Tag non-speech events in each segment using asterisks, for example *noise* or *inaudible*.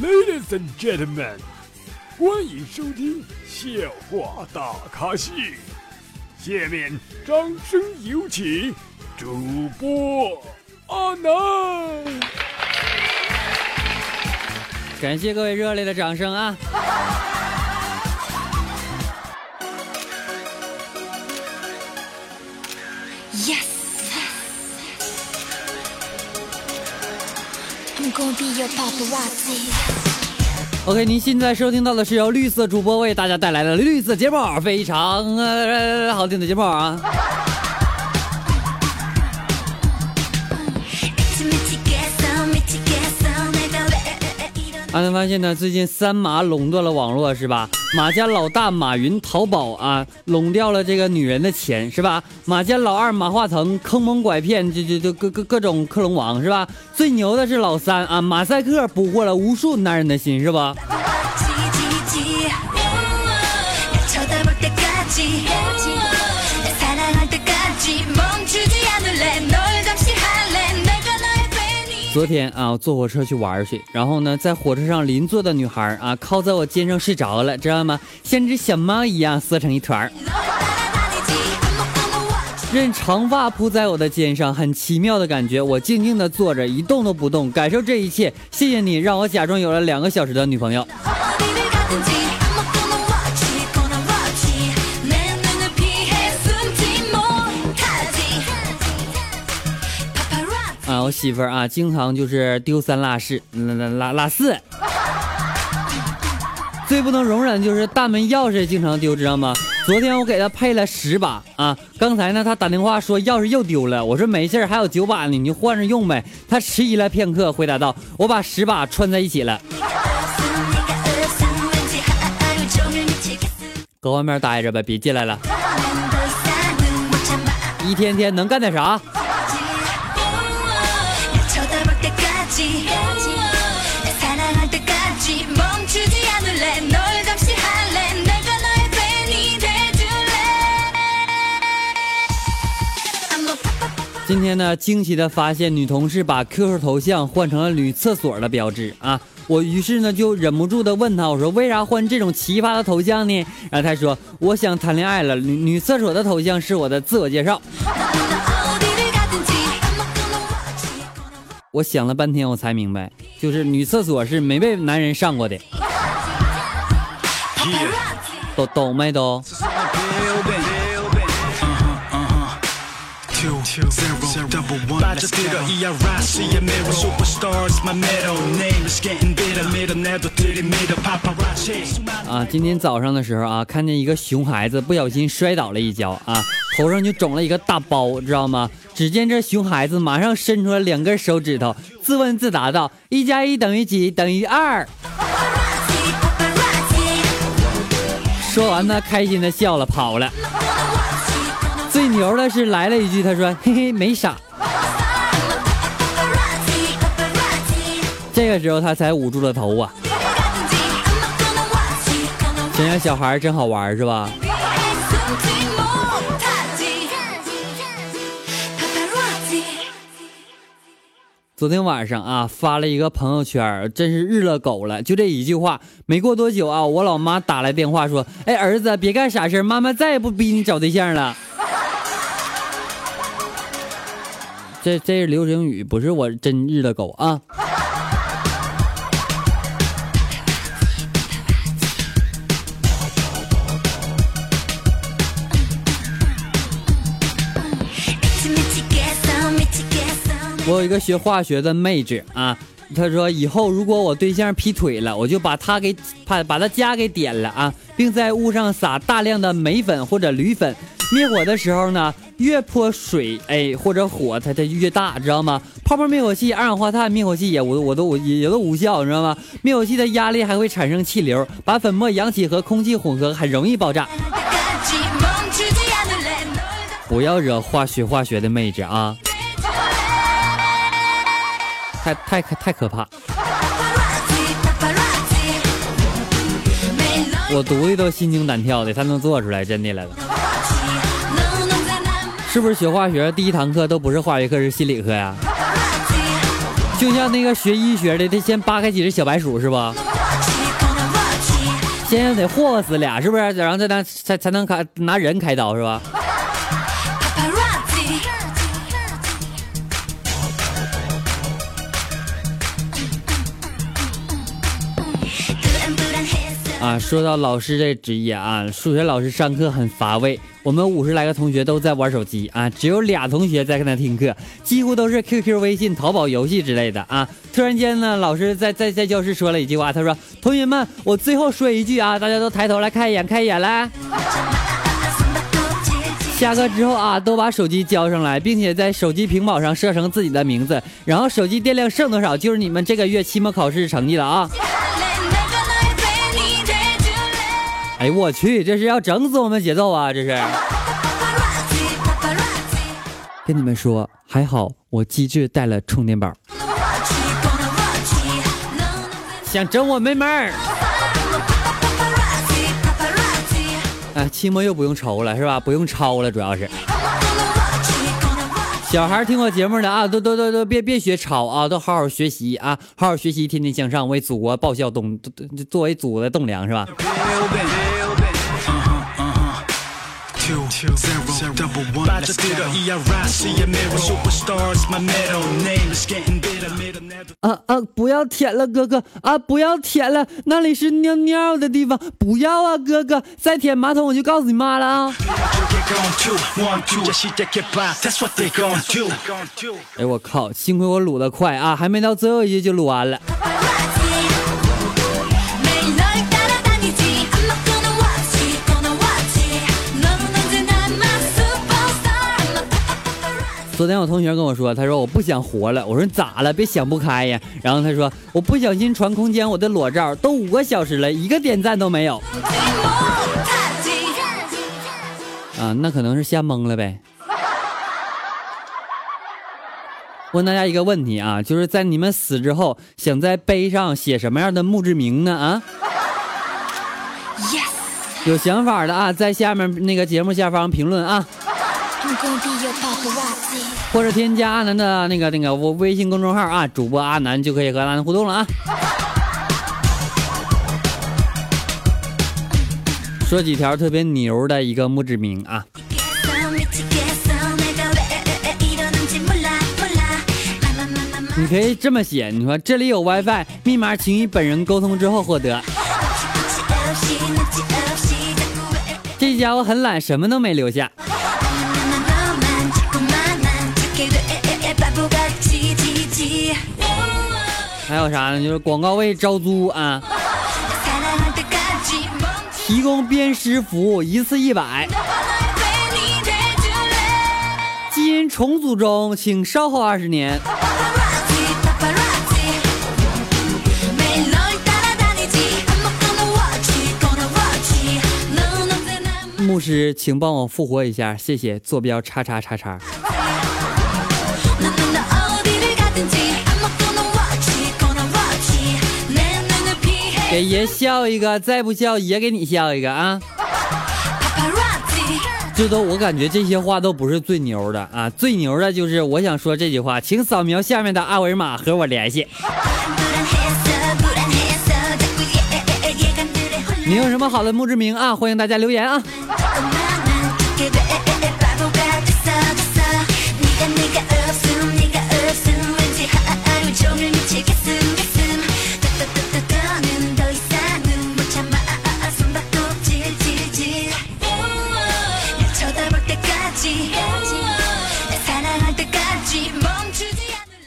Ladies and gentlemen，欢迎收听笑话大咖秀。下面掌声有请主播阿南。感谢各位热烈的掌声啊！OK，您现在收听到的是由绿色主播为大家带来的绿色节目，非常呃好听的节目啊！啊南发现呢最近三马垄断了网络是吧？马家老大马云淘宝啊垄掉了这个女人的钱是吧？马家老二马化腾坑蒙拐骗就就就各各各种克隆王是吧？最牛的是老三啊马赛克捕获了无数男人的心是吧？昨天啊我坐火车去玩去然后呢在火车上邻座的女孩啊靠在我肩上睡着了知道吗？像只小猫一样缩成一团儿。任长发铺在我的肩上很奇妙的感觉我静静的坐着一动都不动。感受这一切谢谢你让我假装有了两个小时的女朋友。我媳妇儿啊，经常就是丢三落四，落落落四。最不能容忍就是大门钥匙经常丢，知道吗？昨天我给他配了十把啊，刚才呢他打电话说钥匙又丢了，我说没事，还有九把呢，你就换着用呗。他迟疑了片刻，回答道：“我把十把串在一起了。”搁外面待着呗，别进来了。一天天能干点啥？今天呢，惊奇的发现女同事把 QQ 头像换成了女厕所的标志啊！我于是呢就忍不住的问她，我说为啥换这种奇葩的头像呢？然后她说我想谈恋爱了，女女厕所的头像是我的自我介绍。我想了半天，我才明白，就是女厕所是没被男人上过的，*laughs* 懂懂没都？啊！今天早上的时候啊，看见一个熊孩子不小心摔倒了一跤啊，头上就肿了一个大包，知道吗？只见这熊孩子马上伸出了两根手指头，自问自答道：“一加一等于几？等于二。”说完呢，开心的笑了，跑了。牛的是来了一句他说 *laughs* 嘿嘿没傻。这个时候他才捂住了头啊。现在小孩真好玩是吧？昨天晚上啊发了一个朋友圈真是日了狗了。就这一句话没过多久啊我老妈打来电话说哎儿子别干傻事妈妈再也不逼你找对象了。这这是流行语，不是我真日的狗啊。我有一个学化学的妹子啊，她说以后如果我对象劈腿了，我就把他给把把他家给点了啊，并在屋上撒大量的煤粉或者铝粉，灭火的时候呢，越泼水哎或者火，它它越大，知道吗？泡泡灭火器、二氧化碳灭火器也我我都我也也都无效，你知道吗？灭火器的压力还会产生气流，把粉末扬起和空气混合，很容易爆炸。不要惹化学化学的妹子啊！太太太太可怕！我读的都心惊胆跳的，他能做出来，真的来了。是不是学化学第一堂课都不是化学课是心理课呀？就像那个学医学的得先扒开几只小白鼠是吧？先得霍霍死俩是不是？然后再拿才才能开拿人开刀是吧？啊，说到老师这职业啊，数学老师上课很乏味，我们五十来个同学都在玩手机啊，只有俩同学在跟他听课，几乎都是 QQ、微信、淘宝游戏之类的啊。突然间呢，老师在在在教室说了一句话，他说：“同学们，我最后说一句啊，大家都抬头来看一眼，看一眼来。*laughs* ”下课之后啊，都把手机交上来，并且在手机屏保上设成自己的名字，然后手机电量剩多少就是你们这个月期末考试成绩了啊。哎呦我去，这是要整死我们节奏啊！这是跟你们说，还好我机智带了充电宝。想整我没门儿？哎，期末又不用愁了是吧？不用抄了，主要是。小孩听我节目的啊，都都都都别别学抄啊，都好好学习啊，好好学习，天天向上，为祖国报效，栋作为祖国的栋梁是吧？啊啊！不要舔了，哥哥啊！不要舔了，那里是尿尿的地方，不要啊，哥哥！再舔马桶，我就告诉你妈了啊！哎我靠！幸亏我撸的快啊，还没到最后一句就撸完了。昨天我同学跟我说，他说我不想活了。我说咋了？别想不开呀。然后他说我不小心传空间我的裸照，都五个小时了，一个点赞都没有。啊，那可能是吓蒙了呗。问大家一个问题啊，就是在你们死之后，想在碑上写什么样的墓志铭呢？啊？有想法的啊，在下面那个节目下方评论啊。或者添加阿南的那个那个我微信公众号啊，主播阿南就可以和阿南互动了啊。说几条特别牛的一个墓志铭啊。你可以这么写，你说这里有 WiFi，密码请与本人沟通之后获得。这家伙很懒，什么都没留下。还有啥呢？就是广告位招租啊，提供鞭尸服务，一次一百。基因重组中，请稍后二十年。牧师，请帮我复活一下，谢谢。坐标叉叉叉叉。给爷笑一个，再不笑爷给你笑一个啊！这都我感觉这些话都不是最牛的啊，最牛的就是我想说这句话，请扫描下面的二维码和我联系。你有什么好的墓志铭啊？欢迎大家留言啊！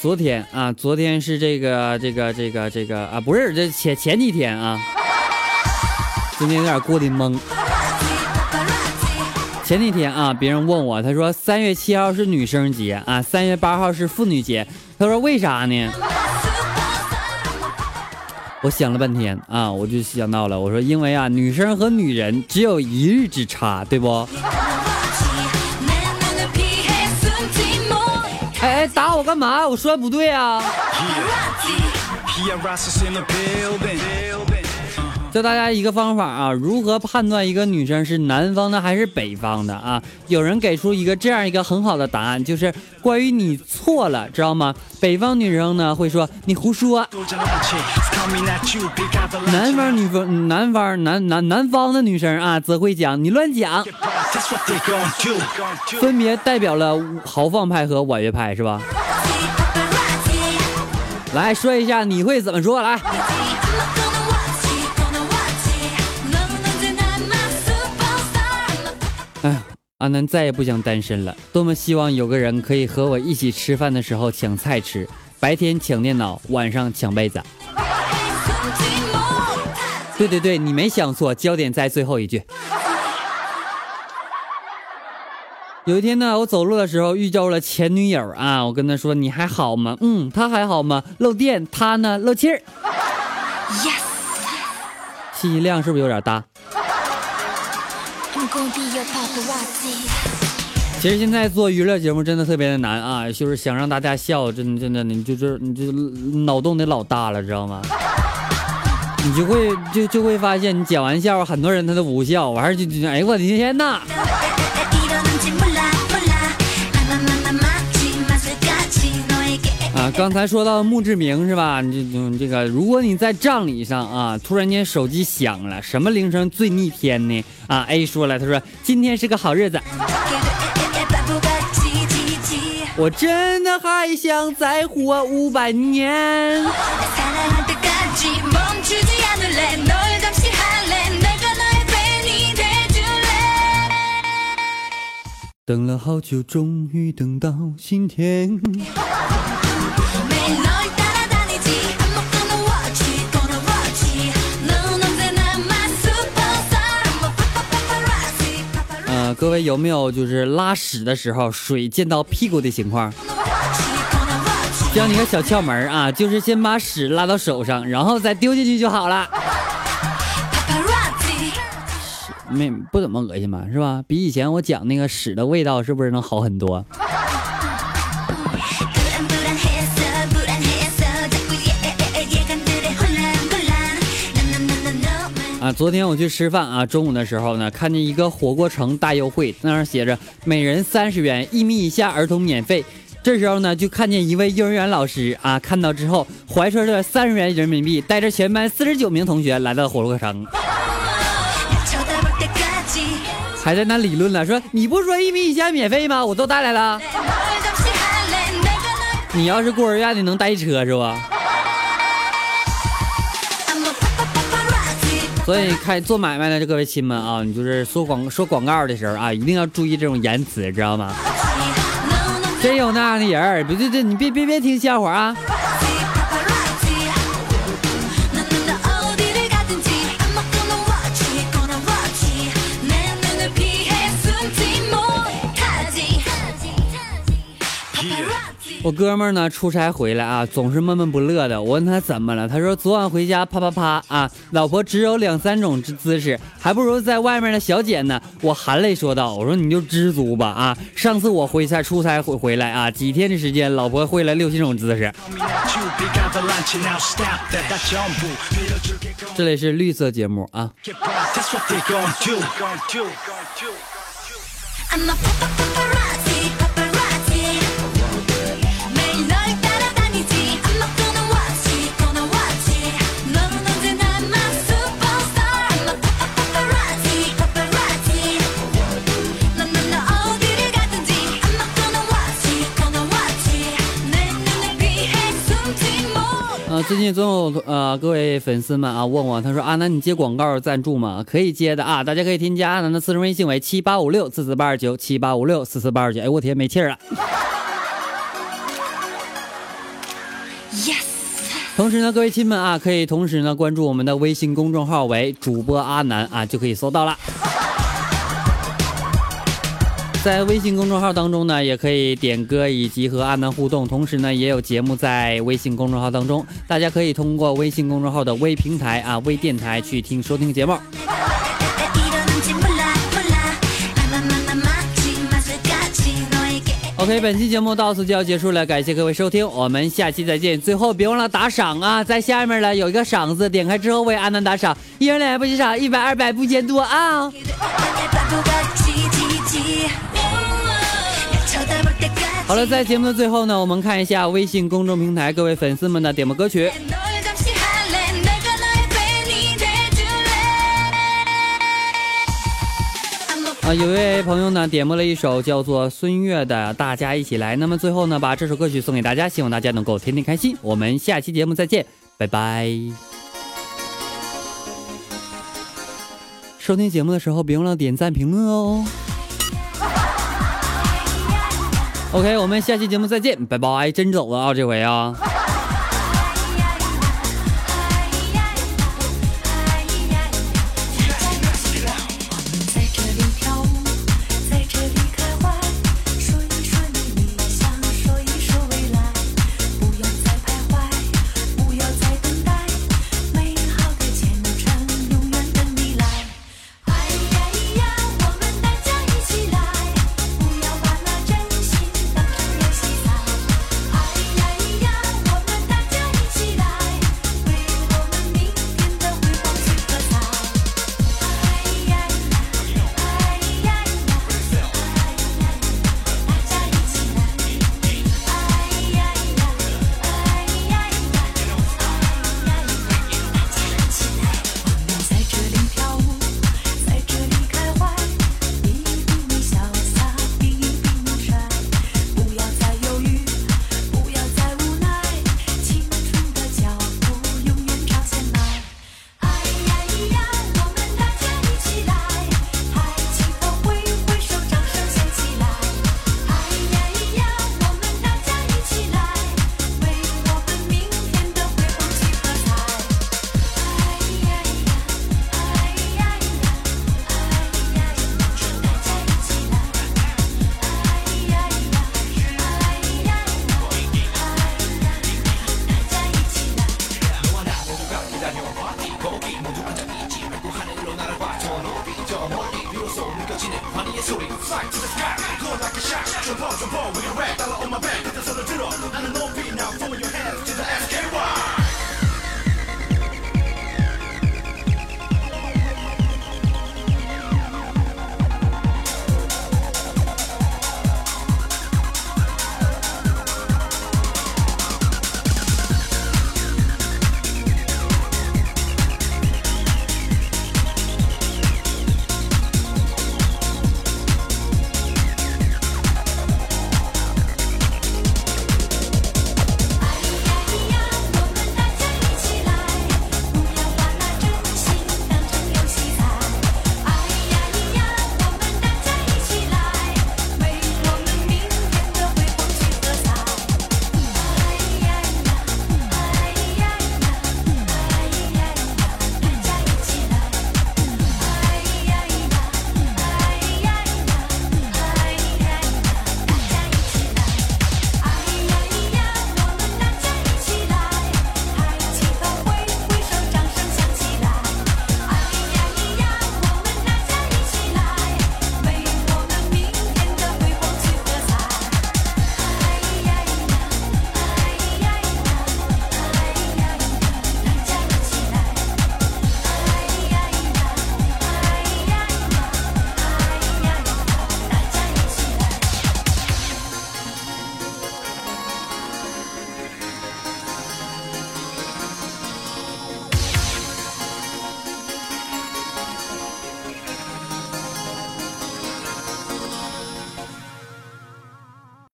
昨天啊，昨天是这个这个这个这个啊，不是这前前几天啊，今天有点过得懵。前几天啊，别人问我，他说三月七号是女生节啊，三月八号是妇女节，他说为啥呢？我想了半天啊，我就想到了，我说因为啊，女生和女人只有一日之差，对不？干嘛？我说的不对啊！教大家一个方法啊，如何判断一个女生是南方的还是北方的啊？有人给出一个这样一个很好的答案，就是关于你错了，知道吗？北方女生呢会说你胡说，南方女方南方南南南方的女生啊则会讲你乱讲，分别代表了豪放派和婉约派，是吧？来说一下你会怎么说来？哎呀，阿南再也不想单身了，多么希望有个人可以和我一起吃饭的时候抢菜吃，白天抢电脑，晚上抢被子。对对对，你没想错，焦点在最后一句。有一天呢，我走路的时候遇到了前女友啊，我跟她说：“你还好吗？”嗯，她还好吗？漏电，她呢？漏气儿。信息量是不是有点大？其实现在做娱乐节目真的特别的难啊，就是想让大家笑，真的真的，你就是你就脑洞得老大了，知道吗？你就会就就会发现，你讲完笑话，很多人他都不笑，完事就就哎我的天呐！啊，刚才说到墓志铭是吧？这这这个，如果你在葬礼上啊，突然间手机响了，什么铃声最逆天呢？啊，A 说了，他说今天是个好日子，我真的还想再活五百年。等了好久，终于等到今天。各位有没有就是拉屎的时候水溅到屁股的情况？*laughs* 教你个小窍门啊，就是先把屎拉到手上，然后再丢进去就好了。没不怎么恶心吧，是吧？比以前我讲那个屎的味道是不是能好很多？昨天我去吃饭啊，中午的时候呢，看见一个火锅城大优惠，那上写着每人三十元，一米以下儿童免费。这时候呢，就看见一位幼儿园老师啊，看到之后怀揣着三十元人民币，带着全班四十九名同学来到火锅城，还在那理论了，说你不说一米以下免费吗？我都带来了。你要是孤儿院的，能带一车是吧？所以开做买卖的这各位亲们啊，你就是说广说广告的时候啊，一定要注意这种言辞，知道吗？*laughs* 真有那样的人别，别对对，你别别别听笑话啊！我哥们儿呢出差回来啊，总是闷闷不乐的。我问他怎么了，他说昨晚回家啪啪啪啊，老婆只有两三种姿姿势，还不如在外面的小姐呢。我含泪说道：“我说你就知足吧啊，上次我回差出差回回来啊，几天的时间，老婆会了六七种姿势。”这里是绿色节目啊。最近总有呃各位粉丝们啊问我，他说阿南你接广告赞助吗？可以接的啊，大家可以添加阿南的私人微信为七八五六四四八二九七八五六四四八二九。哎，我天，没气儿了。Yes。同时呢，各位亲们啊，可以同时呢关注我们的微信公众号为主播阿南啊，就可以搜到了。在微信公众号当中呢，也可以点歌以及和阿南互动，同时呢，也有节目在微信公众号当中，大家可以通过微信公众号的微平台啊、微电台去听收听节目。OK，本期节目到此就要结束了，感谢各位收听，我们下期再见。最后别忘了打赏啊，在下面呢有一个赏字，点开之后为阿南打赏，一人两百不嫌少，一百二百不嫌多啊。好了在节目的最后呢我们看一下微信公众平台各位粉丝们的点播歌曲。啊有一位朋友呢点播了一首叫做孙悦的大家一起来那么最后呢把这首歌曲送给大家希望大家能够天天开心我们下期节目再见拜拜。收听节目的时候别忘了点赞评论哦。OK，我们下期节目再见，拜拜，真走了啊，这回啊。 저 펑, we can rap, dollar on my back, 그때 손을 들어, 나는 너